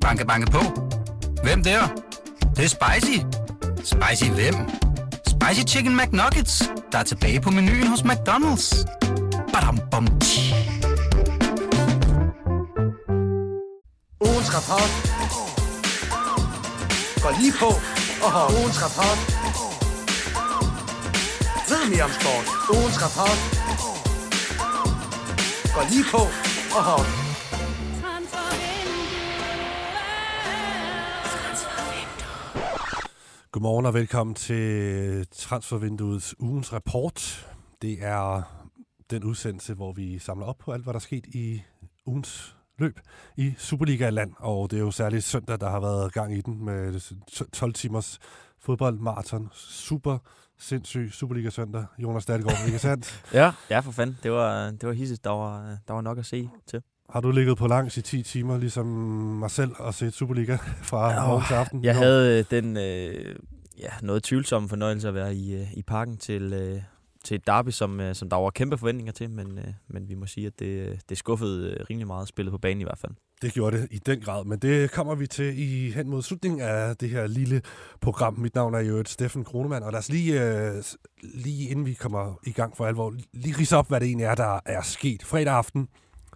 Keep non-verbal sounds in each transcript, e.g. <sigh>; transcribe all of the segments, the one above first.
Banke, banke på. Hvem der? Det, det er spicy. Spicy hvem? Spicy Chicken McNuggets, der er tilbage på menuen hos McDonald's. Badum, bom, tji. Ugens Rapport. Går lige på. Oho. Ugens Rapport. Ved mere om sport. Ugens Rapport. Går lige på. Oho. Godmorgen og velkommen til Transfervinduets ugens rapport. Det er den udsendelse, hvor vi samler op på alt, hvad der er sket i ugens løb i Superliga-land. Og det er jo særligt søndag, der har været gang i den med 12 timers fodboldmarathon. Super sindssyg Superliga-søndag. Jonas Dahlgaard, ikke sandt? <laughs> Ja, ja for fanden. Det var, det var hisset. Der var, der var nok at se til. Har du ligget på langs i 10 timer, ligesom mig selv, og set Superliga <laughs> fra ja, morgen til aften? Jeg havde øh, den øh, ja, noget tvivlsomme fornøjelse at være i, øh, i parken til, øh, til et derby, som, øh, som der var kæmpe forventninger til, men, øh, men vi må sige, at det, det skuffede øh, rimelig meget spillet på banen i hvert fald. Det gjorde det i den grad, men det kommer vi til i hen mod slutningen af det her lille program. Mit navn er jo et Steffen Kronemann, og lad os lige, øh, lige inden vi kommer i gang for alvor, lige rise op, hvad det egentlig er, der er sket. Fredag aften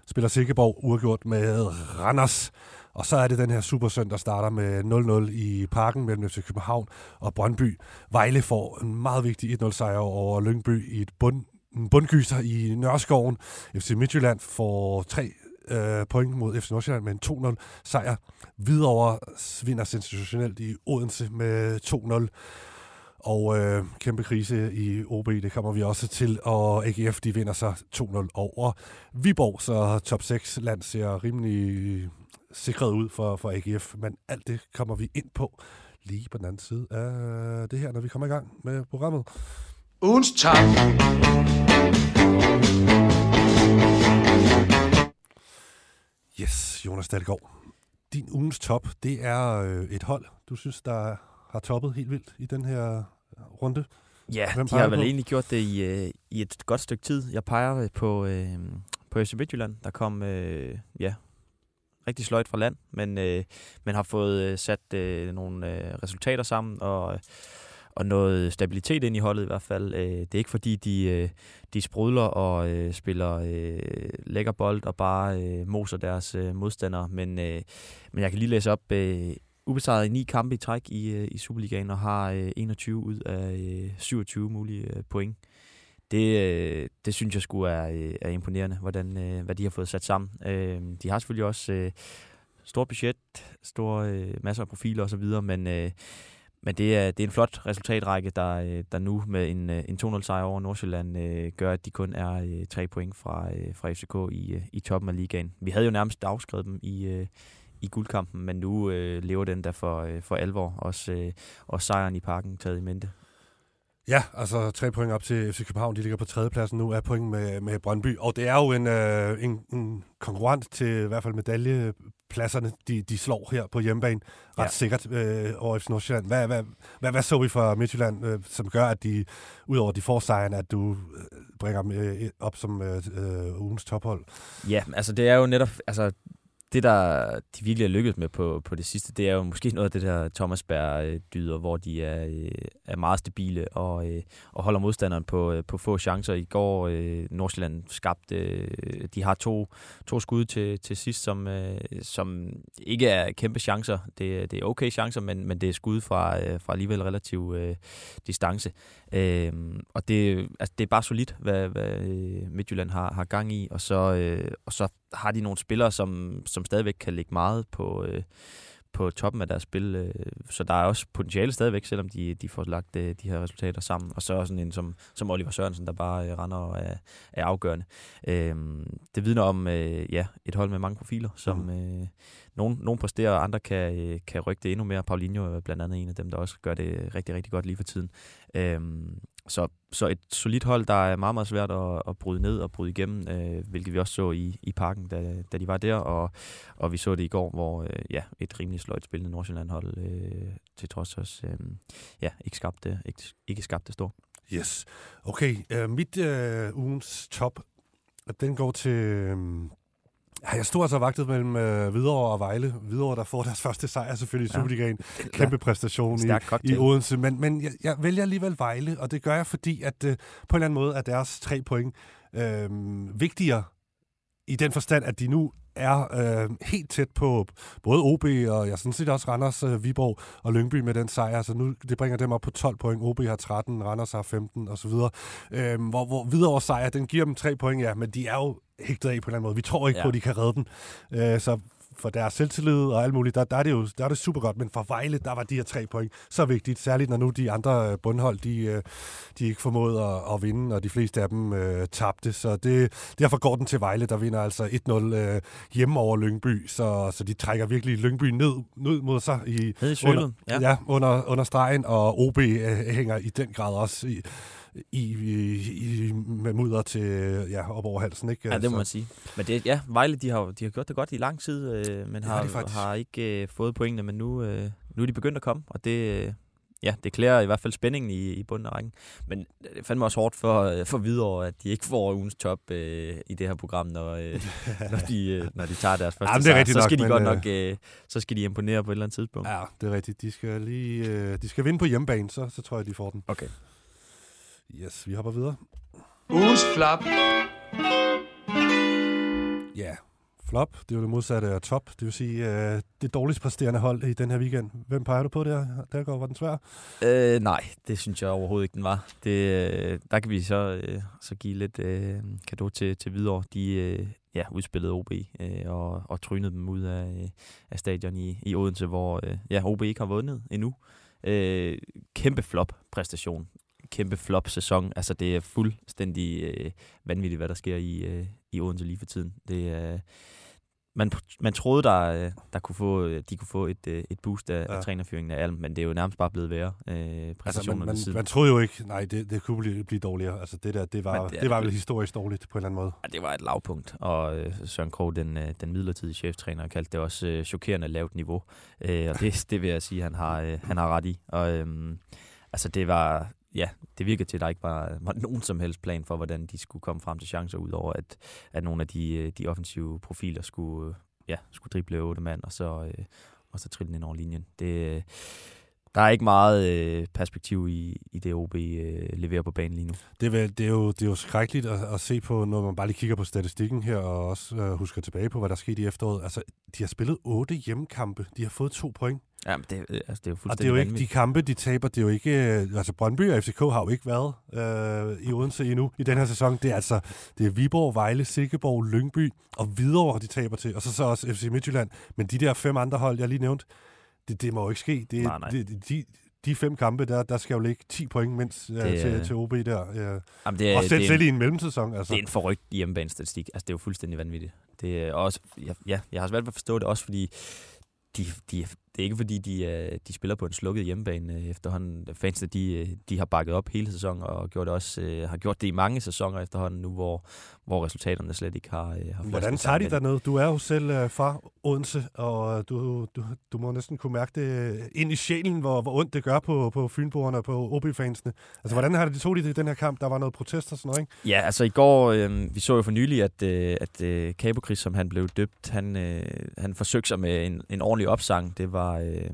spiller Silkeborg uafgjort med Randers. Og så er det den her supersøn, der starter med 0-0 i parken mellem FC København og Brøndby. Vejle får en meget vigtig 1-0-sejr over Lyngby i et bund, en bundgyser i Nørreskoven. FC Midtjylland får tre øh, point mod FC Nordsjælland med en 2-0 sejr. Hvidovre vinder sensationelt i Odense med 2-0. Og øh, kæmpe krise i OB, det kommer vi også til. Og AGF, de vinder så 2-0 over Viborg, så top 6 land ser rimelig sikret ud for, for AGF. Men alt det kommer vi ind på lige på den anden side af det her, når vi kommer i gang med programmet. Ugens top. Yes, Jonas Dahlgaard. Din ugens top, det er øh, et hold, du synes, der har toppet helt vildt i den her runde. Ja, Hvem de har vel på? egentlig gjort det i, øh, i et godt stykke tid. Jeg peger på, øh, på FC Midtjylland, der kom øh, ja, rigtig sløjt fra land, men, øh, men har fået øh, sat øh, nogle øh, resultater sammen og, og noget stabilitet ind i holdet i hvert fald. Øh, det er ikke fordi, de, øh, de sprudler og øh, spiller øh, lækker bold og bare øh, moser deres øh, modstandere, men, øh, men jeg kan lige læse op øh, ubesejret i ni kampe i træk i, øh, i Superligaen og har øh, 21 ud af øh, 27 mulige øh, point. Det, øh, det synes jeg skulle er, øh, er imponerende, hvordan, øh, hvad de har fået sat sammen. Øh, de har selvfølgelig også øh, stort budget, store øh, masser af profiler osv., men, øh, men det er, det er en flot resultatrække, der, øh, der nu med en, øh, en 2-0 sejr over Nordsjælland øh, gør, at de kun er øh, tre point fra, øh, fra FCK i, øh, i toppen af ligaen. Vi havde jo nærmest afskrevet dem i, øh, i guldkampen, men nu øh, lever den der for, øh, for alvor. Også, øh, også sejren i parken taget i mente. Ja, altså tre point op til FC København. De ligger på tredjepladsen nu, er point med, med Brøndby. Og det er jo en, øh, en, en konkurrent til i hvert fald medaljepladserne, de, de slår her på hjemmebane ret ja. sikkert øh, over FC Nordsjælland. Hvad, hvad, hvad, hvad så vi fra Midtjylland, øh, som gør, at de, udover de får sejren, at du øh, bringer dem øh, op som øh, øh, ugens tophold? Ja, altså det er jo netop, altså det, der de virkelig er lykkedes med på, på det sidste, det er jo måske noget af det der Thomas Berg-dyder, hvor de er, øh, er meget stabile og, øh, og holder modstanderen på, øh, på få chancer. I går Nordsjælland skabte, de har to, to skud til, til sidst, som, som ikke er kæmpe chancer. Det, det er okay chancer, men, men det er skud fra, fra alligevel relativ øh, distance. Øh, og det, altså, det er bare solidt, hvad, hvad Midtjylland har, har gang i, og så, øh, og så har de nogle spillere, som, som stadigvæk kan ligge meget på, øh, på toppen af deres spil. Øh, så der er også potentiale stadigvæk, selvom de, de får lagt øh, de her resultater sammen. Og så sådan en som, som Oliver Sørensen, der bare øh, render og er, er afgørende. Øh, det vidner om øh, ja, et hold med mange profiler, som mm. øh, nogen, nogen præsterer, og andre kan, øh, kan rykke det endnu mere. Paulinho er blandt andet en af dem, der også gør det rigtig, rigtig godt lige for tiden. Øhm, så, så et solidt hold, der er meget, meget svært at, at bryde ned og bryde igennem, øh, hvilket vi også så i, i parken, da, da de var der, og, og vi så det i går, hvor øh, ja, et rimelig sløjt spillende Nordsjælland-hold øh, til trods også øh, ja, ikke, skabte, ikke, ikke skabte stort. Yes. Okay, uh, mit uh, ugens top, den går til uh, Ja, jeg stod altså vagtet mellem øh, Hvidovre og Vejle. Hvidovre, der får deres første sejr selvfølgelig i Ja. Superligaen. Kæmpe præstation i, i. Odense. Men, men jeg, jeg vælger alligevel Vejle, og det gør jeg, fordi at øh, på en eller anden måde er deres tre point øh, vigtigere i den forstand, at de nu er øh, helt tæt på både OB og jeg synes set også Randers, øh, Viborg og Lyngby med den sejr. Så nu det bringer dem op på 12 point. OB har 13, Randers har 15 og så videre. Øh, hvor, hvor videre sejr, den giver dem tre point, ja, men de er jo hægtet af på en eller anden måde. Vi tror ikke. Ja. på, at de kan redde den. Øh, så for deres selvtillid og alt muligt, der, der er det jo der er det super godt. Men for Vejle, der var de her tre point så vigtigt. Særligt når nu de andre øh, bundhold, de, øh, de ikke formåede at, at vinde, og de fleste af dem øh, tabte. Så det, derfor går den til Vejle, der vinder altså 1-0 øh, hjemme over Lyngby. Så, så de trækker virkelig Lyngby ned, ned mod sig i, i sølet. ja. ja, under, under stregen, og OB øh, hænger i den grad også i, i, i, i med mudder til ja, op over halsen. Ikke? Ja, det må Så- man sige. Men det, ja, Vejle, de har, de har gjort det godt i lang tid, øh, men har de har, ikke øh, fået pointene, men nu, øh, nu er de begyndt at komme, og det, øh, ja, det klæder i hvert fald spændingen i, i bunden af rækken. Men det er fandme også hårdt for, øh, for videre, at de ikke får ugens top øh, i det her program, når, øh, <laughs> når, de, øh, når de tager deres første Jamen, det er sejr. Så skal nok, de godt øh, nok øh, så skal de imponere på et eller andet tidspunkt. Ja, det er rigtigt. De skal lige øh, de skal vinde på hjemmebane, så, så tror jeg, de får den. Okay. Yes, vi hopper videre. Ugens flap. Ja, flop. Det er jo det modsatte af top. Det vil sige, øh, det dårligst præsterende hold i den her weekend. Hvem peger du på der? Der går, var den svær. Øh, nej, det synes jeg overhovedet ikke, den var. Det, øh, der kan vi så, øh, så give lidt øh, kado til, til Hvidovre. De øh, ja, udspillede OB øh, og, og trynede dem ud af, øh, af stadion i, i Odense, hvor øh, ja, OB ikke har vundet endnu. Øh, kæmpe flop-præstation. Kæmpe flop-sæson. Altså, det er fuldstændig øh, vanvittigt, hvad der sker i, øh, i Odense lige for tiden. Det er... man, man troede, der, øh, der kunne få, øh, de kunne få et, øh, et boost af, Ja. af trænerfyringen af Alm, men det er jo nærmest bare blevet værre øh, Altså, man, man, man troede jo ikke, nej, det, det kunne blive, blive dårligere. Altså, det der, det var, Men det, det var vel historisk dårligt på en eller anden måde. Ja, det var et lavpunkt, og øh, Søren Krog, den, øh, den midlertidige cheftræner, kaldte det også øh, chokerende lavt niveau. Øh, og det, det vil jeg sige, han har, øh, han har ret i. Og øh, altså, det var, ja, det virkede til, at der ikke var, var nogen som helst plan for, hvordan de skulle komme frem til chancer, udover at, at nogle af de, øh, de offensive profiler skulle, øh, ja, skulle drible otte mand, og så, øh, og så trille den ind over linjen. Det, øh, der er ikke meget øh, perspektiv i, i det, OB øh, leverer på banen lige nu. Det er, vel, det er, jo, det er jo skrækkeligt at, at se på, når man bare lige kigger på statistikken her, og også øh, husker tilbage på, hvad der skete i efteråret. Altså, de har spillet otte hjemmekampe. De har fået to point. Ja, men det, øh, altså, det er jo Og det er fuldstændig jo ikke de vanvittigt. kampe, de taber. Det er jo ikke... øh, Altså, Brøndby og FCK har jo ikke været øh, i Odense endnu i den her sæson. Det er altså det er Viborg, Vejle, Silkeborg, Lyngby og Hvidovre, de taber til. Og så så også FC Midtjylland. Men de der fem andre hold, jeg lige nævnte, det, det må jo ikke ske. Det, Nej, nej. Det, de, de fem kampe, der, der skal jo ligge 10 point mindst øh, Det, til, øh, til OB der. Ja. Jamen, det, er, Og selv, det, er selv i en mellemsæson. Altså. det er en forrygt hjemmebanestatistik. Altså, det er jo fuldstændig vanvittigt. Det er også, ja, ja, jeg har svært ved at forstå det også, fordi de, de, det er ikke fordi, de, øh, de spiller på en slukket hjemmebane øh, efterhånden. Fansene, de, øh, de har bakket op hele sæsonen og gjort det også, har gjort det i mange sæsoner efterhånden nu, hvor, hvor resultaterne slet ikke har, har Hvordan tager de dernede? Du er jo selv fra Odense, og du, du, du må næsten kunne mærke det ind i sjælen, hvor, hvor ondt det gør på, på Fynboerne og på OB-fansene. Altså, hvordan har det de de det i den her kamp? Der var noget protest og sådan noget, ikke? Ja, altså i går, øh, vi så jo for nylig, at, øh, at øh, Kabokris, som han blev døbt, han, øh, han forsøgte sig med en, en ordentlig opsang. Det var, øh,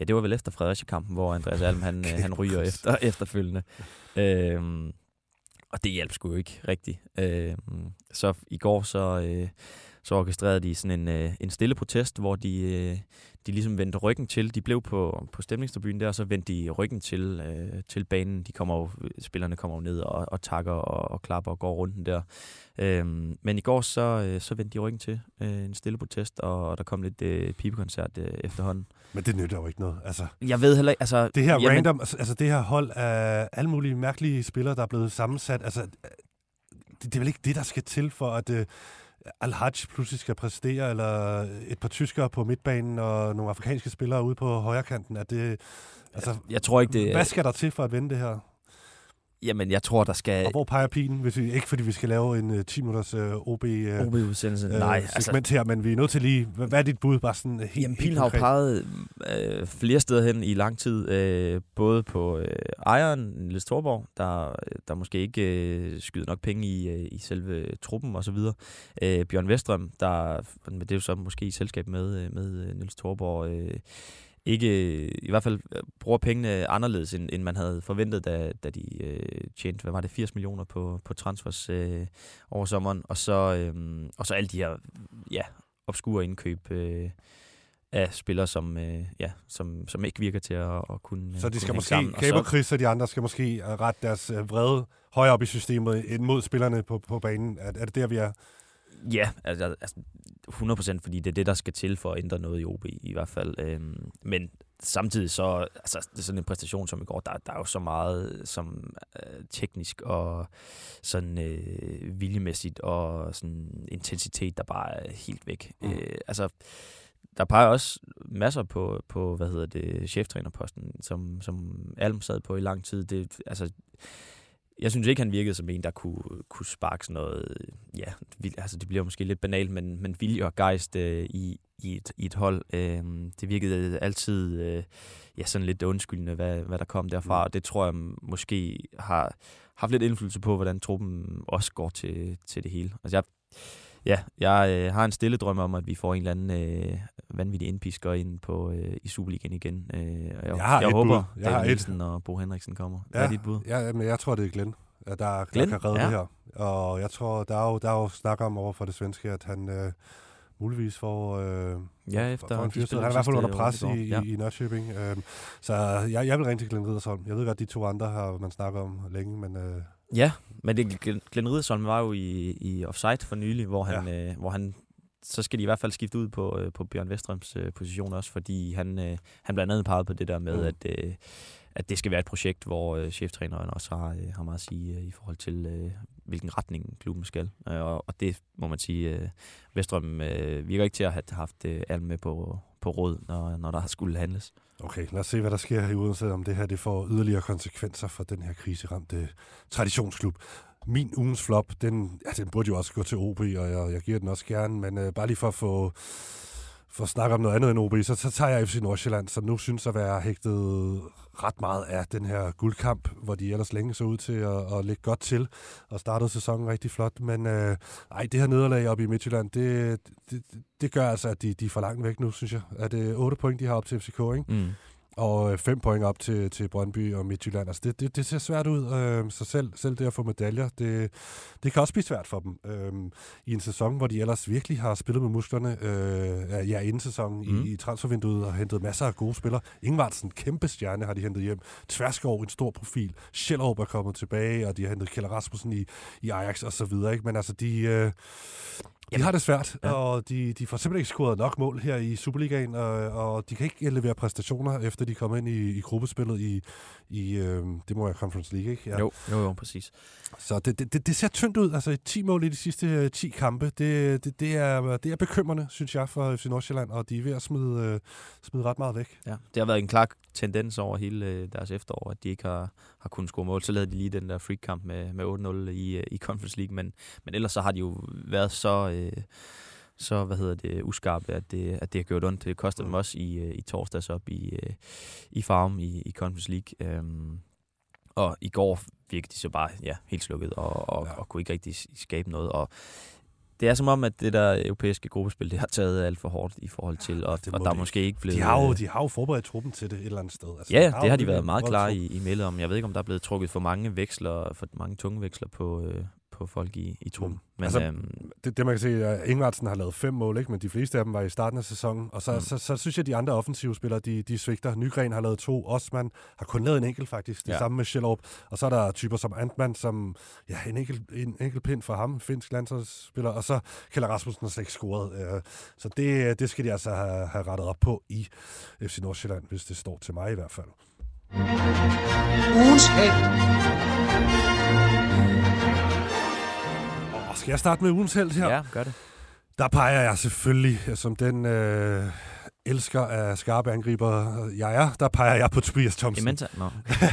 ja, det var vel efter Fredericia-kampen, hvor Andreas Alm, han, <laughs> øh, han ryger efter, <laughs> efterfølgende. Øh, og det hjalp sgu jo ikke rigtigt. Øh, så i går, så, øh, så orkestrerede de sådan en, øh, en stille protest, hvor de, øh, de ligesom vendte ryggen til. De blev på, på stemningstribunen der, og så vendte de ryggen til, øh, til banen. De kommer jo, spillerne kommer jo ned og, og takker og, og klapper og går rundt der. Øhm, men i går så, øh, så vendte de ryggen til øh, en stille protest, og, og der kom lidt øh, pibekoncert øh, efterhånden. Men det nytter jo ikke noget. Altså, Jeg ved heller ikke, altså... det her jamen, random, altså, altså det her hold af alle mulige mærkelige spillere, der er blevet sammensat, altså, det, det er vel ikke det, der skal til for, at øh, Al-Hajj pludselig skal præstere, eller et par tyskere på midtbanen, og nogle afrikanske spillere ude på højre kanten. At det, altså, Jeg tror ikke, det Hvad skal der til for at vinde det her? Jamen, jeg tror, der skal... Og hvor peger pilen? Hvis vi, ikke fordi vi skal lave en uh, 10-minutters uh, OB... Uh, OB-udsendelse? øh, Nej, segment altså... her, men vi er nødt til lige... Hvad, hvad er dit bud? Bare sådan helt, Jamen, pilen har jo peget øh, flere steder hen i lang tid. Øh, både på øh, ejeren, Niels Thorborg, der, der måske ikke øh, skyder nok penge i, øh, i selve truppen osv. Øh, Bjørn Vestrøm, der, men det er jo så måske i selskab med, øh, med øh, Niels Thorborg, øh, ikke, i hvert fald øh, bruger pengene anderledes, end, end man havde forventet, da, da de øh, tjente, hvad var det, 80 millioner på, på transfers øh, over sommeren. Og så, øh, og så alle de her ja, obskure indkøb øh, af spillere, som, øh, ja, som, som ikke virker til at, at kunne Så de skal måske, Gaber Chris og de andre skal måske øh, rette deres øh, vrede højere op i systemet ind mod spillerne på, på banen. Er, er det der, vi er? Ja, altså, altså 100% fordi det er det, der skal til for at ændre noget i OB i hvert fald. Øhm, men samtidig så, altså det er sådan en præstation som i går, der, der er jo så meget som øh, teknisk og sådan øh, viljemæssigt og sådan intensitet, der bare er helt væk. Mm. Øh, altså, der peger også masser på, på hvad hedder det, cheftrænerposten, som, som Alm sad på i lang tid. Det, altså, jeg synes ikke, han virkede som en, der kunne, kunne sparke sådan noget, ja, vil- altså det bliver måske lidt banalt, men, men vilje og gejst øh, i, i, et, i et hold. Øh, det virkede altid øh, ja, sådan lidt undskyldende, hvad, hvad der kom derfra, Mm. og det tror jeg måske har haft lidt indflydelse på, hvordan truppen også går til, til det hele. Altså jeg, ja, jeg øh, har en stille drøm om, at vi får en eller anden øh, vanvittig indpisker ind på, øh, i Superligaen igen. Øh, og jeg, Jeg har jeg håber, bud. Jeg David. Nielsen og Bo Henriksen kommer. Hvad er dit bud? Ja, men jeg tror, det er Glenn, der, der Glenn? kan redde Ja. det her. Og jeg tror, der er jo, der er jo snak om over for det svenske, at han øh, muligvis får, øh, Ja, efter får en fyrsted. Han er i hvert fald under pres i i, går. i, Nørrköping. Øh, så jeg, jeg vil ringe til Glenn Riddersholm. Jeg ved godt, de to andre har man snakket om længe, men øh, Ja, men det, Glenn- Riddersholm var jo i, i offside for nylig, hvor han, ja. øh, hvor han så skal de i hvert fald skifte ud på, øh, på Bjørn Vestrøms øh, position også, fordi han, øh, han blandt andet pegede på det der med, Mm. at, øh, at det skal være et projekt, hvor øh, cheftræneren også har, øh, har meget at sige øh, i forhold til, øh, hvilken retning klubben skal. Øh, og, og det må man sige, øh, Vestrøm øh, virker ikke til at have haft øh, alt med på, på råd, når, når der har skulle handles okay, lad os se, hvad der sker i Odense, om det her det får yderligere konsekvenser for den her kriseramte øh, traditionsklub. Min ugens flop, den, ja, den burde jo også gå til OB, og jeg, jeg giver den også gerne, men øh, bare lige for at få, for at snakke om noget andet end OB, så, så tager jeg FC Nordsjælland, som nu synes at være hægtet ret meget af den her guldkamp, hvor de ellers længe så ud til at, at lægge godt til, og startede sæsonen rigtig flot, men øh, ej, det her nederlag oppe i Midtjylland, det, det, det gør altså, at de, de er for langt væk nu, synes jeg. Er det 8 point, de har op til FCK, ikke? Mm og 5 point op til, til Brøndby og Midtjylland. Altså det, det, det ser svært ud, øh, så selv, selv det at få medaljer, det, det kan også blive svært for dem. Øh, I en sæson, hvor de ellers virkelig har spillet med musklerne, øh, ja, inden sæsonen mm. I, i transfervinduet og hentet masser af gode spillere. Ingvartsen, kæmpe stjerne, har de hentet hjem. Tverskov, en stor profil. Sjællerup er kommet tilbage, og de har hentet Kjell Rasmussen i, i Ajax og så videre. Ikke? Men altså, de... Øh, de har det svært, ja. Og de, de får simpelthen ikke scoret nok mål her i Superligaen, og, og de kan ikke levere præstationer, efter de kommer ind i, i gruppespillet i, i øh, det må være Conference League, ikke? Ja. Jo, jo, jo, præcis. Så det, det, det, ser tyndt ud. Altså 10 mål i de sidste øh, 10 kampe, det, det, det, er, det er bekymrende, synes jeg, for FC Nordsjælland, og de er ved at smide, øh, smide ret meget væk. Ja, det har været en klar tendens over hele øh, deres efterår, at de ikke har, har kunnet score mål. Så lavede de lige den der freak-kamp med, med 8-0 i, øh, i Conference League, men, men ellers så har de jo været så, øh, så hvad hedder det, uskarpe, at det, at det har gjort ondt. Det kostede Mm. dem også i, øh, i torsdags op i, i Farm i, i Conference League. Um, og i går virkede de så bare ja, helt slukket og, og, Ja. og kunne ikke rigtig skabe noget. Og det er som om, at det der europæiske gruppespil, det har taget alt for hårdt i forhold til, og, det må og der er måske ikke blevet... De har, jo, øh, de har jo forberedt truppen til det et eller andet sted. Altså, Ja, de det har de været meget klare i, i mailet om. Jeg ved ikke, om der er blevet trukket for mange veksler, for mange tunge veksler på, øh, på folk i, i truppen. Mm. Men Altså, øhm, det, det man kan se, at Ingvartsen har lavet fem mål, ikke? men de fleste af dem var i starten af sæsonen. Og så, mm. Så, så, så synes jeg, at de andre offensive spillere, de, de svigter. Nygren har lavet to, Osman har kun lavet en enkelt faktisk, det ja. Samme med Schellerup. Og så er der typer som Antman, som ja, en enkelt, en enkelt pind for ham, finsk landsholdsspiller, og så Kjell Rasmussen har slet ikke scoret. Øh, Så det, det skal de altså have, have rettet op på i FC Nordsjælland, hvis det står til mig i hvert fald. Ugens held. Skal jeg starte med ugens held her? ja, gør det. Der peger jeg selvfølgelig som den øh, elsker af skarpe angriber jeg er, der peger jeg på Tobias Thomsen. Imenta? Nå.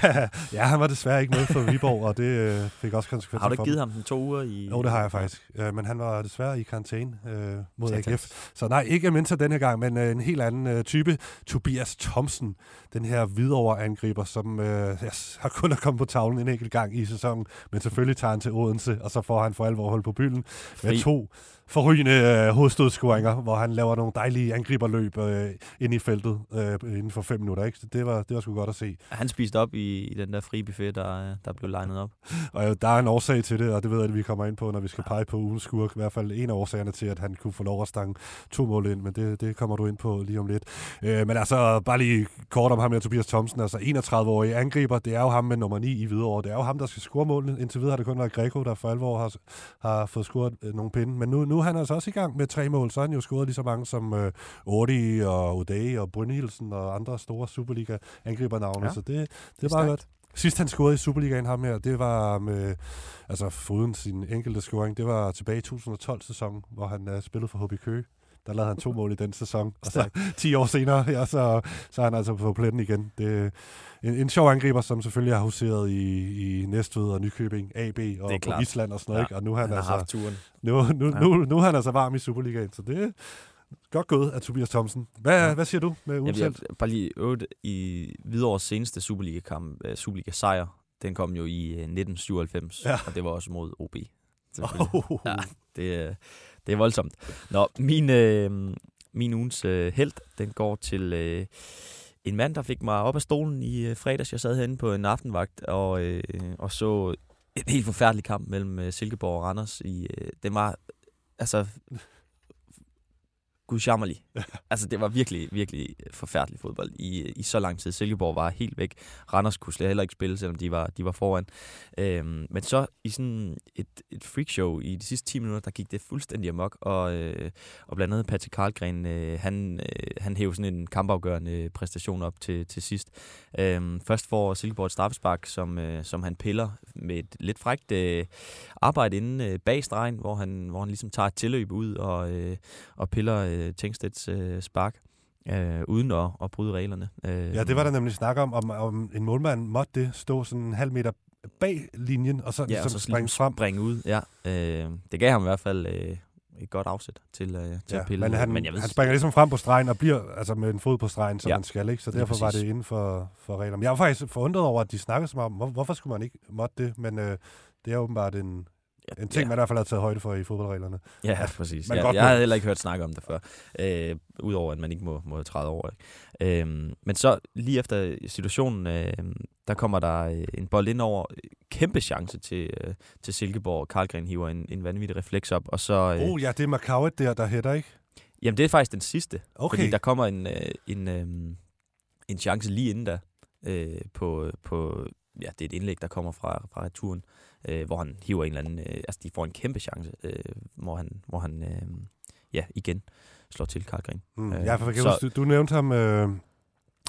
<laughs> ja, han var desværre ikke med for Viborg, og det øh, fik også konsekvenser Har du ikke for givet ham. den to uger i... Jo, det har jeg faktisk. Øh, men han var desværre i karantæne øh, mod. AGF. Så nej, ikke Mensa denne gang, men øh, en helt anden øh, type. Tobias Thomsen, den her videre angriber, som øh, yes, har kun at komme på tavlen en enkelt gang i sæsonen, men selvfølgelig tager han til Odense, og så får han for alvor hold på bylden med to forrygende øh, hovedstødscoringer, hvor han laver nogle dejlige angriberløb øh, ind i feltet øh, inden for fem minutter. Ikke? Så det var, det var sgu godt at se. Han spiste op i, i den der frie buffet, der, der blev legnet op. <laughs> Og øh, der er en årsag til det, og det ved jeg, at vi kommer ind på, når vi skal pege på ugens skurk. I hvert fald en af årsagerne til, at han kunne få lov at stange to mål ind, men det, det kommer du ind på lige om lidt. Øh, men altså, bare lige kort om ham her, Tobias Thomsen, altså 31-årig angriber, det er jo ham med nummer 9 i Hvidovre. Det er jo ham, der skal score målene. Indtil videre har det kun været Greco, der for alvor har, har fået scoret øh, nogle pinde. Men nu, nu er han altså også i gang med tre mål, så har han jo scoret lige så mange som øh, Ordi og O'Day og Brynhildsen og andre store Superliga-angribernavne, Ja. så det, det er bare godt. Sidst han scorede i Superligaen ham her, det var med, altså foruden sin enkelte scoring, det var tilbage i 2012-sæsonen, hvor han uh, spillede for HB Køge. Der lavede han to mål i den sæson, og så 10 år senere, ja, så, så er han altså på pletten igen. Det en, en sjov angriber, som selvfølgelig har huseret i, i Næstved og Nykøbing, AB og på. Island og sådan noget, Ja, ikke? og nu han, Han altså, haft turen. nu, nu, Ja. nu, nu er han altså varm i Superligaen, så det godt gået af Tobias Thomsen. Hvad, Ja. hvad siger du med Jeg ugens bliver held? bare lige øvet i Hvidovres seneste Superliga-kamp, uh, Superliga-sejr. Den kom jo i uh, 1997, Ja. og det var også mod OB. Oh, <laughs> Ja, det, det er voldsomt. Nå, min, øh, min ugens øh, held, den går til øh, en mand, der fik mig op af stolen i øh, fredags. Jeg sad herinde på en aftenvagt og, øh, og så en helt forfærdelig kamp mellem øh, Silkeborg og Randers. I, øh, den var, altså, gudsjammerlig. altså, det var virkelig, virkelig forfærdelig fodbold i, i så lang tid. Silkeborg var helt væk. Randers kunne slet heller ikke spille, selvom de var, de var foran. Øhm, men så i sådan et, et freakshow i de sidste 10 minutter, der gik det fuldstændig amok, og, øh, og blandt andet Patrick Karlgren, øh, han, øh, han hævde sådan en kampafgørende præstation op til, til sidst. Øhm, først får Silkeborg et straffespark, som, øh, som han piller med et lidt frækt øh, arbejde inde øh, bag stregen, hvor han, hvor han ligesom tager et tilløb ud og, øh, og piller øh, Tengstedts øh, spark. Øh, uden at, at bryde reglerne. Øh, Ja, det var der nemlig snak om, om, om en målmand måtte det stå sådan en halv meter bag linjen, og så, Ja, ligesom og så springe ligesom frem. springe ud. Ja, øh, det gav ham i hvert fald øh, et godt afsæt til, øh, til Ja, at pille. men han, men jeg ved, han springer ligesom frem på stregen og bliver altså med en fod på stregen, som Ja, man skal, ikke? Så derfor var det inden for, for reglerne. Jeg var faktisk forundret over, at de snakkede så meget om, hvor, hvorfor skulle man ikke måtte det? Men øh, det er åbenbart en, en ting, ja, man i hvert fald har taget højde for i fodboldreglerne. Ja, præcis. man Ja, jeg havde heller ikke hørt snak om det før, øh, udover at man ikke må, må træde over. Ikke? Øh, men så lige efter situationen, øh, der kommer der øh, en bold ind over. Kæmpe chance til, øh, til Silkeborg. Karlgren hiver en, en vanvittig refleks op. Og så, øh, Oh ja, det er Macauet der, der hætter, ikke? Jamen, det er faktisk den sidste. Okay. Fordi der kommer en, øh, en, øh, en chance lige inden da øh, på, på, ja, det er et indlæg, der kommer fra, fra returen, øh, hvor han hiver en eller anden, øh, altså de får en kæmpe chance, øh, hvor han, hvor han øh, ja, igen slår til Karlgren. Mm. Øh, Ja, for jeg kan så- huske, du, du nævnte ham... Øh,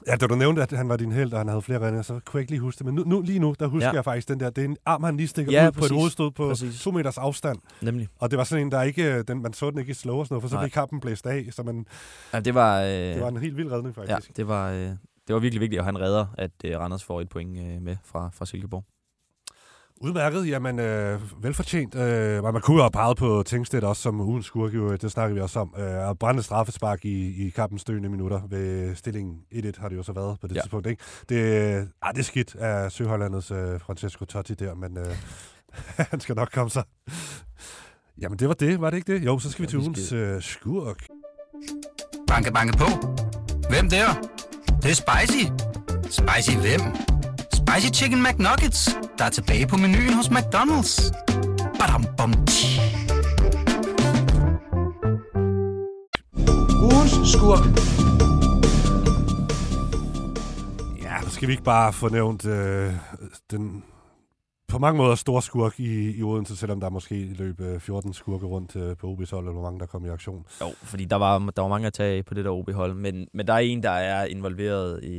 ja, da du nævnte, at han var din held, og han havde flere redninger, så kunne jeg ikke lige huske det. Men nu, nu lige nu, der husker Ja. ja. jeg faktisk den der. Det er en arm, han lige stikker Ja, ud på præcis. et hovedstød på Præcis. to meters afstand. Nemlig. Og det var sådan en, der ikke... Den, man så den ikke i slow og sådan noget, for så Nej. blev kampen blæst af. Så man, Ja, det var, øh, det var en helt vild redning, ja, faktisk. det var, øh, det var virkelig vigtigt, og han redder, at øh, Randers får et point øh, med fra, fra Silkeborg. Udmærket, jamen øh, velfortjent. Øh, man kunne jo have peget på Tingstedt også som ugens skurk, jo, det snakker vi også om. Øh, og brændende straffespark i, i kampens døende minutter ved stillingen 1-1 har det jo så været på det Ja. tidspunkt. Ikke? Det, ah, det er skidt af Søhollandets øh, Francesco Totti der, men øh, <laughs> han skal nok komme sig. Jamen det var det, var det ikke det? Jo, så skal vi Ja, til vi ugens skal- øh, skurk. Banke, banke på. Hvem der? Det, det er spicy. Spicy hvem? Spicy Chicken McNuggets, der er tilbage på menuen hos McDonald's. Badum, bom, tji. Ugens skurk. Ja, skal vi ikke bare få nævnt øh, den på mange måder store skurk i, i Odense, selvom der måske løb 14 skurke rundt øh, på OB's hold, eller hvor mange der kom i aktion. Jo, fordi der var, der var mange at tage af på det der OB-hold, men, men der er en, der er involveret i,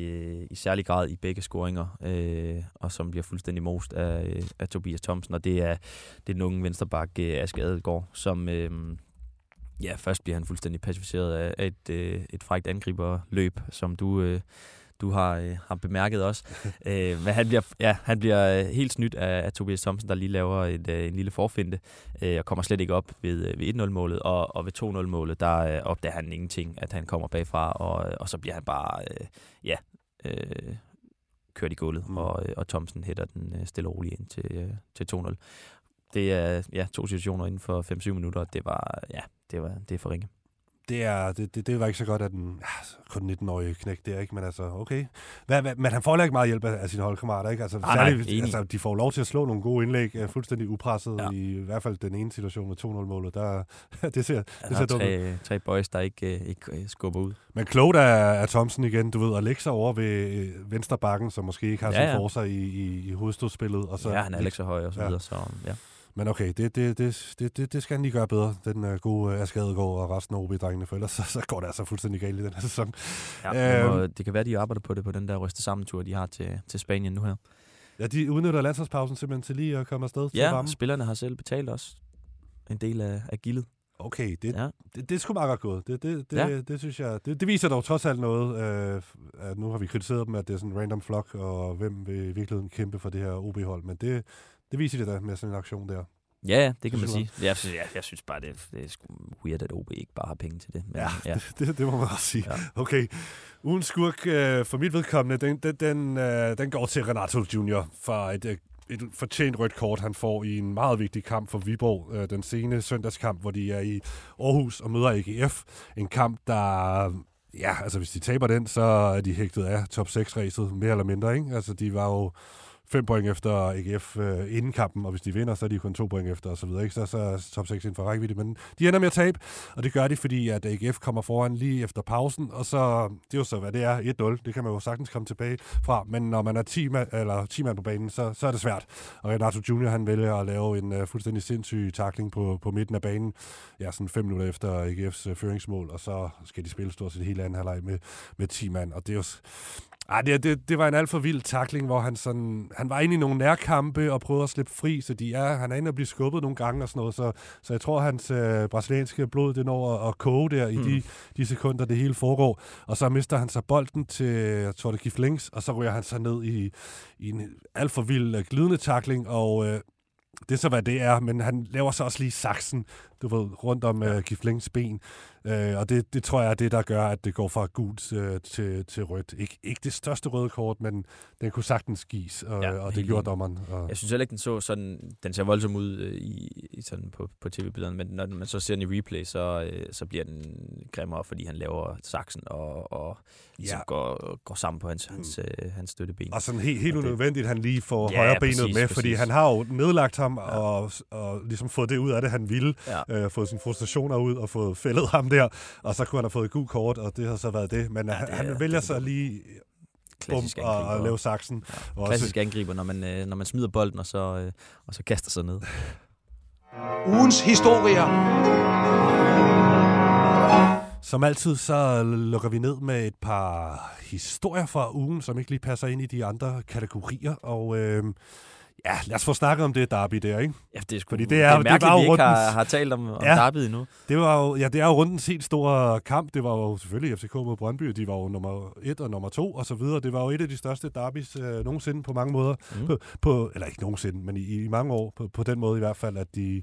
i særlig grad i begge scoringer, øh, og som bliver fuldstændig most af, øh, af Tobias Thomsen, og det er, det er den unge vensterbak, øh, Aske Adelgaard, som, øh, Ja, først bliver han fuldstændig pacificeret af, af et, øh, et frækt angriberløb, som du, øh, du har, øh, har bemærket også. <laughs> øh, men han bliver, ja, han bliver øh, helt snydt af, af Tobias Thompson, der lige laver et, øh, en lille forfinde, øh, og kommer slet ikke op ved, øh, ved 1-0-målet, og, og ved 2-0-målet, der øh, opdager han ingenting, at han kommer bagfra, og, og så bliver han bare, øh, ja, øh, kørt i gulvet, mm. og, øh, og Thompson hætter den øh, stille og roligt ind til, øh, til 2-0. Det er ja, to situationer inden for 5-7 minutter, det var, ja, det var det er for ringe. Det, er, det, det, det var ikke så godt, at den ja, kun 19-årige knæk der, ikke? Men altså, okay. Hvad, hvad, men han får ikke meget hjælp af, af sine holdkammerater, ikke? Altså, nej, særligt, nej, altså, de får lov til at slå nogle gode indlæg, er fuldstændig upresset, Ja. i, i hvert fald den ene situation med 2-0-målet. Der, <laughs> det ser, Der det ser er dumt tre, tre boys, der ikke, øh, ikke øh, skubber ud. Men klogt af, af Thomsen igen, du ved, at lægge sig over ved venstre bakken, som måske ikke har Ja, ja, ja. for sig i, i, i hovedstødspillet. Og så, ja, han er ikke så høj og så Ja. videre, så ja. Men okay, det, det, det, det, det, det skal han lige gøre bedre, den uh, gode uh, Asgadegaard og resten af OB-drengene, for ellers så, så går det altså fuldstændig galt i den her sæson. ja Øhm. øhm, det kan være, de arbejder på det på den der ryste sammentur, de har til, til Spanien nu her. Ja, de udnytter landsholdspausen simpelthen til lige at komme afsted til Ja, varmen. spillerne har selv betalt også en del af, af gildet. Okay, det, Ja. det, det er sgu meget godt gået. Det, det, det, Ja. ja. det synes jeg, det, det viser dog trods alt noget. Øh, at nu har vi kritiseret dem, at det er sådan en random flok, og hvem vil i virkeligheden kæmpe for det her OB-hold. Men det, det viser det da med sådan en aktion der. Ja, ja, det kan man sige. Jeg, synes- jeg, jeg synes bare, det, det er sgu weird, at OB ikke bare har penge til det. Men, Ja, ja. Det, <laughs> det, det må man også sige. Ja. Okay. Ugens skurk øh, for mit vedkommende, den, den, den, øh, den går til Renato Junior for et, øh, et fortjent rødt kort, han får i en meget vigtig kamp for Viborg. Øh, den sene søndagskamp, hvor de er i Aarhus og møder AGF. En kamp, der... Ja, altså hvis de taber den, så er de hægtet af top 6-ræset, mere eller mindre. Ikke? Altså de var jo fem point efter AGF øh, inden kampen, og hvis de vinder, så er de kun to point efter, og så videre. Ikke? Så, så er top 6 inden for rækkevidde, men de ender med at tabe, og det gør de, fordi at AGF kommer foran lige efter pausen, og så, det er jo så, hvad det er, 1-0, det kan man jo sagtens komme tilbage fra, men når man er 10 mand, eller 10 mand på banen, så, så er det svært. Og Renato Junior, han vælger at lave en uh, fuldstændig sindssyg takling på, på midten af banen, ja, sådan fem minutter efter AGF's uh, øh, føringsmål, og så skal de spille stort set hele anden halvleg med, med 10 mand, og det er jo, ej, det, det, det var en alt for vild takling, hvor han sådan, han var inde i nogle nærkampe og prøvede at slippe fri, så de er, han er inde og blive skubbet nogle gange og sådan noget, så, så jeg tror, hans øh, brasilianske blod, det når at, at koge der i de, de sekunder, det hele foregår, og så mister han så bolden til, jeg tror det Gif Links, og så ryger han sig ned i, i en alt for vild øh, glidende takling, og øh, det er så, hvad det er, men han laver så også lige saksen, du ved, rundt om øh, Gif Links ben, Øh, og det, det tror jeg er det, der gør, at det går fra gult øh, til, til rødt. Ik, ikke det største røde kort, men den kunne sagtens gives, og, Ja, og det gjorde dommeren. Og, Jeg synes heller ikke, den så sådan, den ser voldsom ud øh, i, i sådan på, på tv-billederne, men når man så ser den i replay, så, øh, så bliver den grimmere, fordi han laver saksen og, og ligesom Ja. går, går sammen på hans, hans, øh, hans støtteben. og sådan helt, helt unødvendigt, han lige får Ja, højre benet præcis, med, fordi præcis. han har jo nedlagt ham ja. og, og ligesom fået det ud af det, han ville. Ja. Øh, fået sine frustrationer ud og fået fældet ham der, og så kunne han have fået et gult kort, og det har så været det. Men Ja, det han, er- vælger det så lige bum og, og lave saksen. Ja. Og også- Klassisk angriber, når man, øh, når man smider bolden, og så, øh, og så kaster sig ned. <laughs> Ugens historier. Som altid, så lukker vi ned med et par historier fra ugen, som ikke lige passer ind i de andre kategorier. Og øh, ja, lad os få snakket om det derby der, ikke? Ja, det er, sgu, Fordi det det er er, jo- det mærkeligt, var jo vi ikke har, rundens- har talt om, om Ja. derbyet endnu. Det var jo, ja, det er jo rundens helt store kamp. Det var jo selvfølgelig FCK mod Brøndby, de var jo nummer et og nummer to og så videre. Det var jo et af de største derbys øh, nogensinde på mange måder. Mm. På, på, eller ikke nogensinde, men i, i mange år. På, på den måde i hvert fald, at de,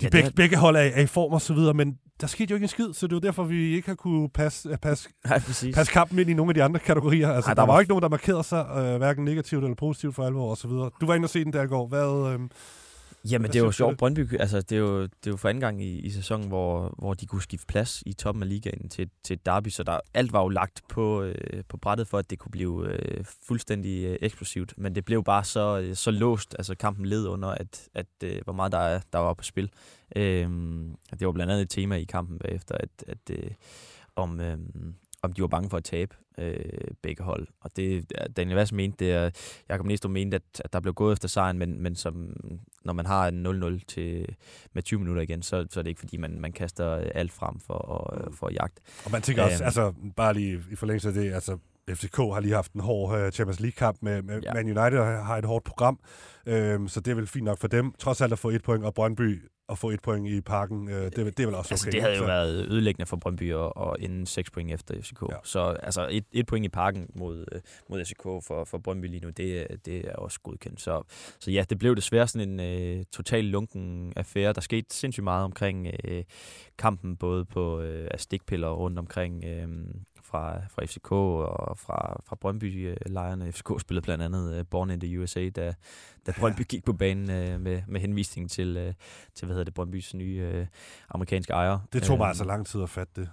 de Ja, ja, det begge, hold er, er i form og så videre. Men der skete jo ikke en skid, så det var derfor, vi ikke har kunne passe, passe Nej, præcis. passe kampen ind i nogle af de andre kategorier. Altså, Ej, der der, var var- ikke nogen, der markerede sig, øh, hverken negativt eller positivt for alvor og så videre. Du var inde og se den der i går. Hvad, øh, Jamen, Hvad det er jo sjovt. Brøndby, altså, det er jo, det er jo for anden gang i, i sæsonen, hvor, hvor de kunne skifte plads i toppen af ligaen til, til et derby, så der, alt var jo lagt på, øh, på brættet for, at det kunne blive øh, fuldstændig øh, eksplosivt. Men det blev bare så, øh, så låst, altså kampen led under, at, at øh, hvor meget der, er- der var på spil. Øhm, det var blandt andet et tema i kampen bagefter, at, at øh, om, øh, om de var bange for at tabe øh, begge hold. Og det, Daniel Vass mente, det er, Jakob Næstrup mente, at, at der blev gået efter sejren, men, men som, når man har en 0-0 til, med 20 minutter igen, så, så er det ikke, fordi man, man kaster alt frem for at, for at jagte. Og man tænker også, Øhm. altså bare lige i forlængelse af det, altså FCK har lige haft en hård uh, Champions League-kamp med, med Ja. Man United har har et hårdt program, øhm, så det er vel fint nok for dem. Trods alt at få et point, og Brøndby at få et point i parken, øh, det, det er vel også okay. Altså, det havde jo så, været ødelæggende for Brøndby at, at ende 6 point efter FCK. Ja. Så altså, et, et point i parken mod, øh, mod FCK for, for Brøndby lige nu, det, det er også godkendt. Så, så ja, det blev desværre sådan en øh, total lunken affære. Der skete sindssygt meget omkring øh, kampen, både på øh, af stikpiller rundt omkring øh, fra, fra FCK og fra, fra Brøndby-lejrene. FCK spillede blandt andet øh, Born in the USA, da, da Brøndby gik på banen øh, med, med henvisning til, øh, til hvad hedder det, Brøndbys nye øh, amerikanske ejer. det tog mig Øhm, altså lang tid at fatte det.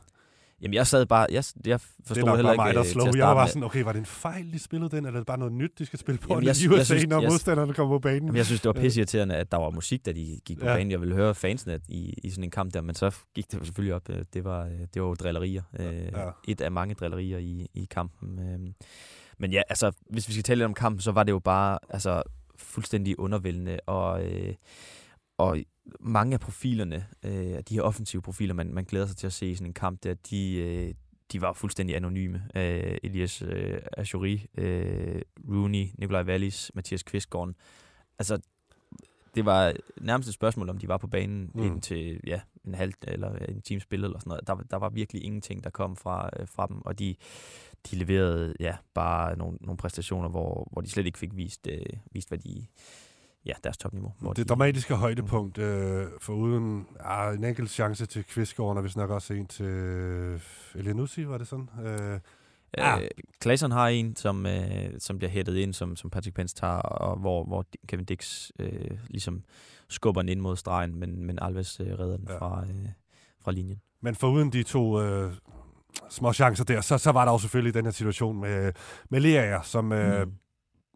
Jamen, jeg sad bare... Jeg, jeg Det forstod er nok heller bare ikke mig, der øh, slog. Jeg var bare sådan, okay, var det en fejl, de spillede den, eller er det bare noget nyt, de skal spille på Jamen, i jeg- USA, jeg synes- når jeg- modstanderne kommer på banen? Jamen, jeg synes, det var pisseirriterende, at der var musik, da de gik på Ja. banen. Jeg ville høre fansene i, i sådan en kamp der, men så gik det selvfølgelig op. øh, Det var, øh, det var jo drillerier. Ja. Et af mange drillerier i, i kampen. Men ja, altså, hvis vi skal tale lidt om kampen, så var det jo bare altså, fuldstændig undervældende. Og, øh, og mange af profilerne, øh, de her offensive profiler, man, man glæder sig til at se i sådan en kamp der, de, øh, de var fuldstændig anonyme. Øh, Elias øh, Ajuri, øh, Rooney, Nikolaj Wallis, Mathias Kvistgaard. Altså, det var nærmest et spørgsmål, om de var på banen Mm. mm. indtil ja, en halv eller en time spillet eller sådan noget. Der, der var virkelig ingenting, der kom fra, øh, fra dem, og de, de leverede ja, bare nogle, nogle præstationer, hvor, hvor de slet ikke fik vist, øh, vist hvad de, ja, deres topniveau. Hvor Det de, dramatiske højdepunkt, øh, for uden ah, en enkelt chance til Kvistgaard, og vi snakker også en til øh, var det sådan? Øh, Ah. Øh, har en, som, øh, som bliver hættet ind, som, som Patrick Pence tager, og hvor, hvor Kevin Dix øh, ligesom skubber den ind mod stregen, men, men Alves øh, redder den Ja. fra, øh, fra linjen. Men foruden de to øh, små chancer der, så, så var der jo selvfølgelig den her situation med, med Leaer, som øh, Mm.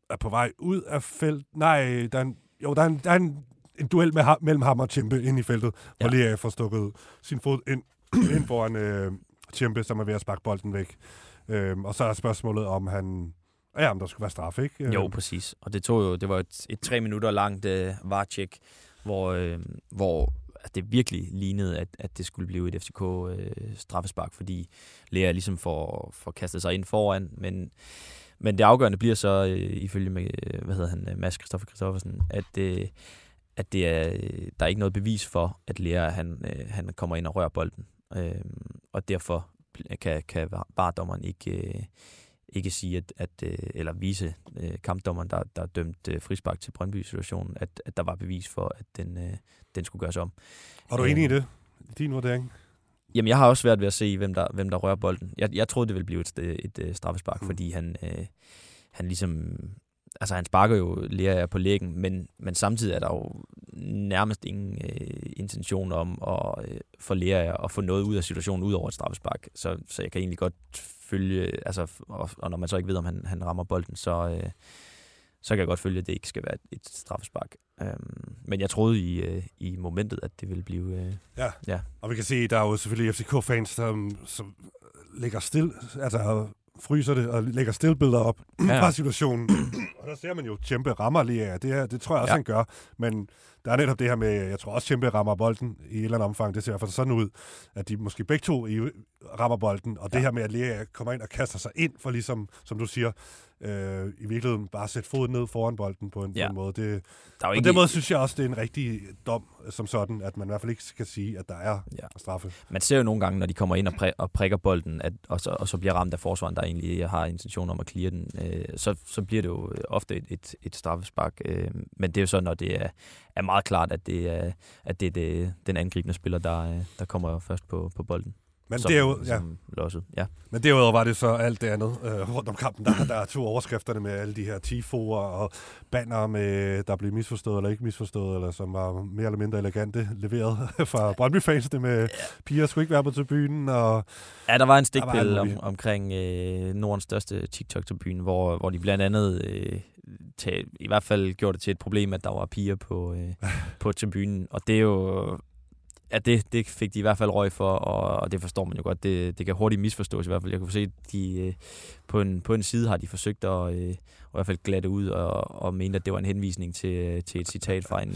Er på vej ud af felt. Nej, der er en, jo, der er en, der er en, en duel med, mellem ham og Tjempe ind i feltet, ja. hvor. Leaer får stukket sin fod ind, <clears throat> ind foran øh, Tjempe, som er ved at sparke bolden væk. Øhm, og så er spørgsmålet, om han... Ja, om der skulle være straf, ikke? Jo, Øhm, præcis. Og det tog jo, det var et, et tre minutter langt øh, var-check, hvor, øh, hvor det virkelig lignede, at, at det skulle blive et FCK øh, straffespark, fordi Lea ligesom får, får kastet sig ind foran, men, men det afgørende bliver så, øh, ifølge med, øh, hvad hedder han, øh, Mads Christoffer Christoffersen, at, øh, at det er, øh, der er ikke noget bevis for, at Lea han, øh, han kommer ind og rører bolden. Øh, og derfor kan, kan bardommeren ikke, øh, ikke sige, at, at øh, eller vise øh, kampdommeren, der, der dømt øh, frispark til Brøndby-situationen, at, at der var bevis for, at den, øh, den skulle gøres om. er du enig i det? Din vurdering? Jamen, jeg har også svært ved at se, hvem der, hvem der rører bolden. Jeg, jeg troede, det ville blive et, et, et, et straffespark, Mm. fordi han, øh, han ligesom... Altså, han sparker jo Lea på lægen, men, men samtidig er der jo nærmest ingen øh, intention om at øh, få Lea at få noget ud af situationen, ud over et straffespark. Så, så jeg kan egentlig godt følge... Altså, og, og når man så ikke ved, om han, han rammer bolden, så, øh, så kan jeg godt følge, at det ikke skal være et, straffespark. Um, men jeg troede i, øh, i momentet, at det ville blive... Øh, Ja. Ja. Og vi kan se, der er jo selvfølgelig FCK-fans, som, som lægger still, altså fryser det og lægger stillbilleder op ja. <clears throat> Ja. fra situationen. og der ser man jo, Tjempe rammer lige af. Det, her, det tror jeg også, ja. Ja. han gør. Men der er netop det her med, jeg tror også, Tjempe rammer bolden i et eller andet omfang. Det ser i hvert fald sådan ud, at de måske begge to i, rammer bolden. Og det her med, at Lea kommer ind og kaster sig ind for ligesom, som du siger, øh, i virkeligheden bare sætte foden ned foran bolden på en, ja. På en måde. Det, der er på den måde synes jeg også, det er en rigtig dom som sådan, at man i hvert fald ikke skal sige, at der er Ja. straffe. Man ser jo nogle gange, når de kommer ind og, præ- og prikker bolden, at, og, så, og så bliver ramt af forsvaren, der egentlig har intention om at clear den, øh, så, så bliver det jo ofte et, et, et straffespark. Øh, men det er jo så, når det er, er meget klart, at det er, at det er det, den angribende spiller, der, øh, der kommer først på, på bolden. Men, som, det er jo, ja. som losset. Ja. Men derudover var det så alt det andet øh, rundt om kampen. Der, der er to overskrifterne med alle de her tifoer og banner med, der blev misforstået eller ikke misforstået, eller som var mere eller mindre elegante leveret <laughs> fra Brøndby-fansene med piger skulle ikke være på tribunen. Og, Ja, der var en stikpille om, omkring øh, Nordens største TikTok-tribune, hvor, hvor de blandt andet øh, tag, i hvert fald gjorde det til et problem, at der var piger på, øh, på tribunen. Og det er jo ja, det, det fik de i hvert fald røg for, og, og det forstår man jo godt. Det, det kan hurtigt misforstås i hvert fald. Jeg kunne se, at de, øh, på, en, på en side har de forsøgt at øh, i hvert fald glatte ud og, og mente, at det var en henvisning til, til et citat fra en,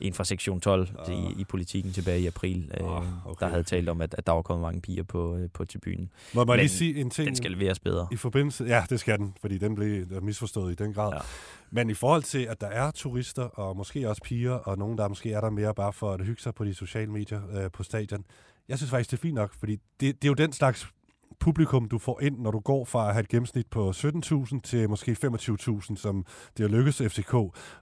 en fra sektion 12 uh. i, i politikken tilbage i april, uh, okay. der havde talt om, at, at der var kommet mange piger på, øh, på tribunen. Må man lige sige en ting? Den skal leveres bedre. I forbindelse, ja, det skal den, fordi den blev misforstået i den grad. Ja. Men i forhold til, at der er turister, og måske også piger, og nogen, der måske er der mere bare for at hygge sig på de sociale medier øh, på stadion, jeg synes faktisk, det er fint nok, fordi det, det er jo den slags publikum, du får ind, når du går fra at have et gennemsnit på 17.000 til måske 25.000, som det har lykkedes FCK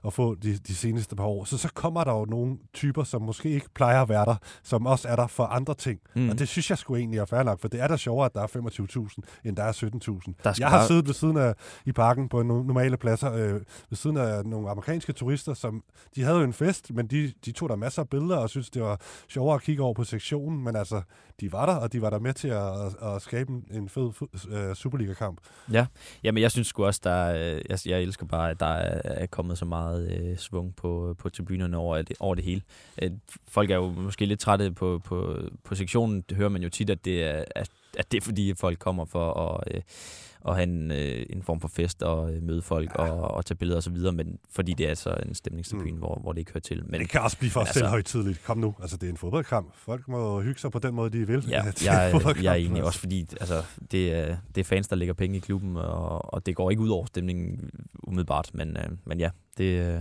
at få de, de seneste par år. Så så kommer der jo nogle typer, som måske ikke plejer at være der, som også er der for andre ting. Mm. Og det synes jeg sgu egentlig er fair nok, for det er da sjovere, at der er 25.000, end der er 17.000. Jeg har siddet ved siden af i parken på normale pladser, øh, ved siden af nogle amerikanske turister, som de havde jo en fest, men de, de tog der masser af billeder og synes det var sjovere at kigge over på sektionen, men altså, de var der, og de var der med til at, at, at skabe en, en fed uh, Superliga-kamp. Ja, Jamen, jeg synes sgu også, der øh, jeg, jeg elsker bare, at der er kommet så meget uh, svung på, på tribunerne over det, over det hele. Uh, folk er jo måske lidt trætte på, på, på sektionen. Det hører man jo tit, at det er, at, at det er fordi, folk kommer for at... Uh, at have en, øh, en form for fest og øh, møde folk ja. og, og tage billeder osv., men fordi det er så en stemningstribune, mm. hvor, hvor det ikke hører til. Men, det kan også blive for altså, højtidligt. Kom nu, altså det er en fodboldkamp. Folk må hygge sig på den måde, de vil. Ja, <laughs> jeg, jeg er enig også, fordi altså, det, er, det er fans, der lægger penge i klubben, og, og det går ikke ud over stemningen umiddelbart, men, øh, men ja, det... Øh,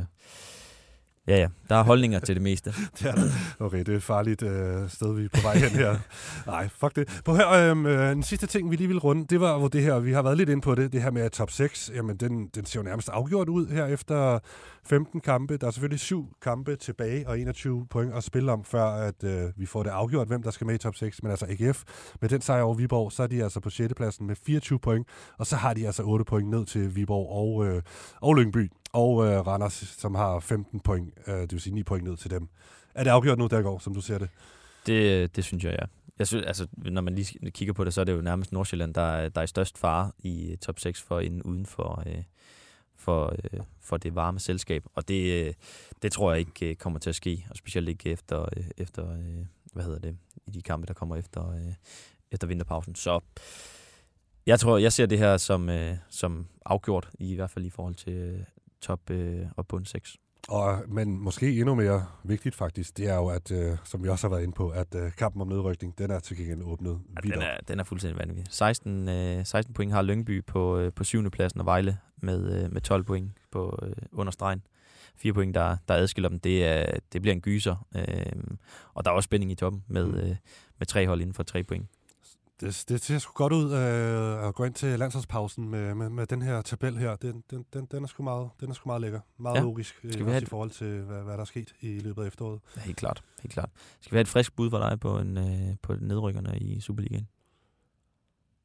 Ja, ja. Der er holdninger til det meste. <laughs> det er det. Okay, det er et farligt øh, sted, vi er på vej hen her. <laughs> Nej, fuck det. På her, øhm, øh, den sidste ting, vi lige vil runde, det var hvor det her, vi har været lidt ind på det, det her med top 6. Jamen, den, den ser jo nærmest afgjort ud her efter 15 kampe. Der er selvfølgelig syv kampe tilbage og 21 point at spille om, før at øh, vi får det afgjort, hvem der skal med i top 6. Men altså AGF, med den sejr over Viborg, så er de altså på 6. pladsen med 24 point, og så har de altså 8 point ned til Viborg og, øh, og Lyngby og øh, Randers, som har 15 point, øh, det vil sige 9 point ned til dem. Er det afgjort nu, der går, som du ser det? Det, det synes jeg, ja. Jeg synes, altså, når man lige kigger på det, så er det jo nærmest Nordsjælland, der, der er i størst fare i øh, top 6 for inden uden for, øh, for, øh, for det varme selskab. Og det, øh, det tror jeg ikke øh, kommer til at ske, og specielt ikke efter, øh, efter øh, hvad hedder det, i de kampe, der kommer efter, øh, efter vinterpausen. Så jeg tror, jeg ser det her som, øh, som afgjort, i hvert fald i forhold til, øh, top øh, og bund 6. Og, men måske endnu mere vigtigt faktisk, det er jo, at, øh, som vi også har været inde på, at øh, kampen om nedrykning, den er til gengæld åbnet ja, den, er, den er fuldstændig vanvittig. 16, øh, 16 point har Lyngby på, øh, på 7. pladsen, og Vejle med, øh, med 12 point på øh, under stregen. Fire point, der, der adskiller dem, det, er, det bliver en gyser. Øh, og der er også spænding i toppen med, mm. øh, med tre hold inden for tre point det, det ser sgu godt ud øh, at gå ind til landsholdspausen med, med, med den her tabel her. Den, den, den, den, er, sgu meget, den er sgu meget lækker. Meget ja. logisk Skal vi have i forhold til, hvad, hvad der er sket i løbet af efteråret. Ja, helt klart. Helt klart. Skal vi have et frisk bud for dig på, en, øh, på nedrykkerne i Superligaen?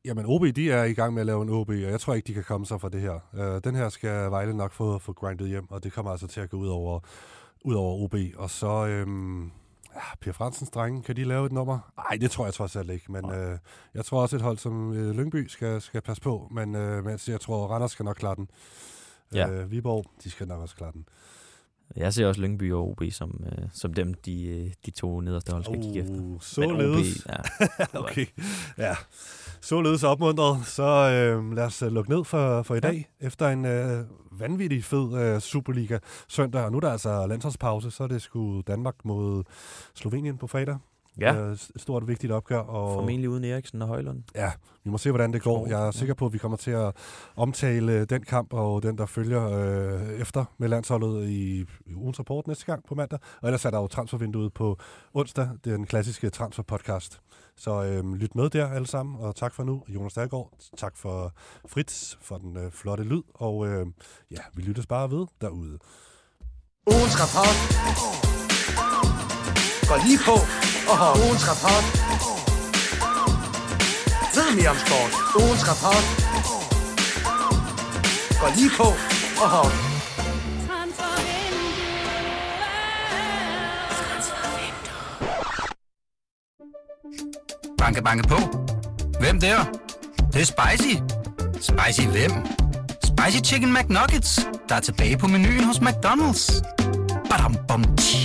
Jamen, OB, de er i gang med at lave en OB, og jeg tror ikke, de kan komme sig fra det her. Øh, den her skal Vejle nok få, få grindet hjem, og det kommer altså til at gå ud over, ud over OB. Og så... Øh, Pia Fransens drenge, kan de lave et nummer? Nej, det tror jeg trods alt ikke, men øh, jeg tror også et hold som øh, Lyngby skal, skal passe på, men øh, mens jeg tror, Randers skal nok klare den. Ja. Øh, Viborg, de skal nok også klare den. Jeg ser også Lyngby og OB som, øh, som dem, de, øh, de to nederste hold skal uh, kigge efter. Således. ja. <laughs> okay. Ja. Således opmuntret. Så øh, lad os øh, lukke ned for, for i dag. Ja. Efter en øh, vanvittig fed øh, Superliga søndag. Og nu er der altså landsholdspause, så er det sgu Danmark mod Slovenien på fredag. Ja. Øh, stort vigtigt opgør. Og, Formentlig uden Eriksen og Højlund. Ja, vi må se, hvordan det går. Jeg er sikker på, at vi kommer til at omtale den kamp og den, der følger øh, efter med landsholdet i, ugens rapport næste gang på mandag. Og ellers er der jo transfervinduet på onsdag, det er den klassiske transferpodcast. Så øh, lyt med der alle sammen, og tak for nu, Jonas Dahlgaard. Tak for Fritz for den øh, flotte lyd, og øh, ja, vi lyttes bare ved derude. Ugens rapport går lige på og har ugens rapport. Ved mere om sport. Ugens rapport går lige på og har Banke, banke på. Hvem der? Det, det er spicy. Spicy hvem? Spicy Chicken McNuggets, der er tilbage på menuen hos McDonald's. Badum, bom, tji.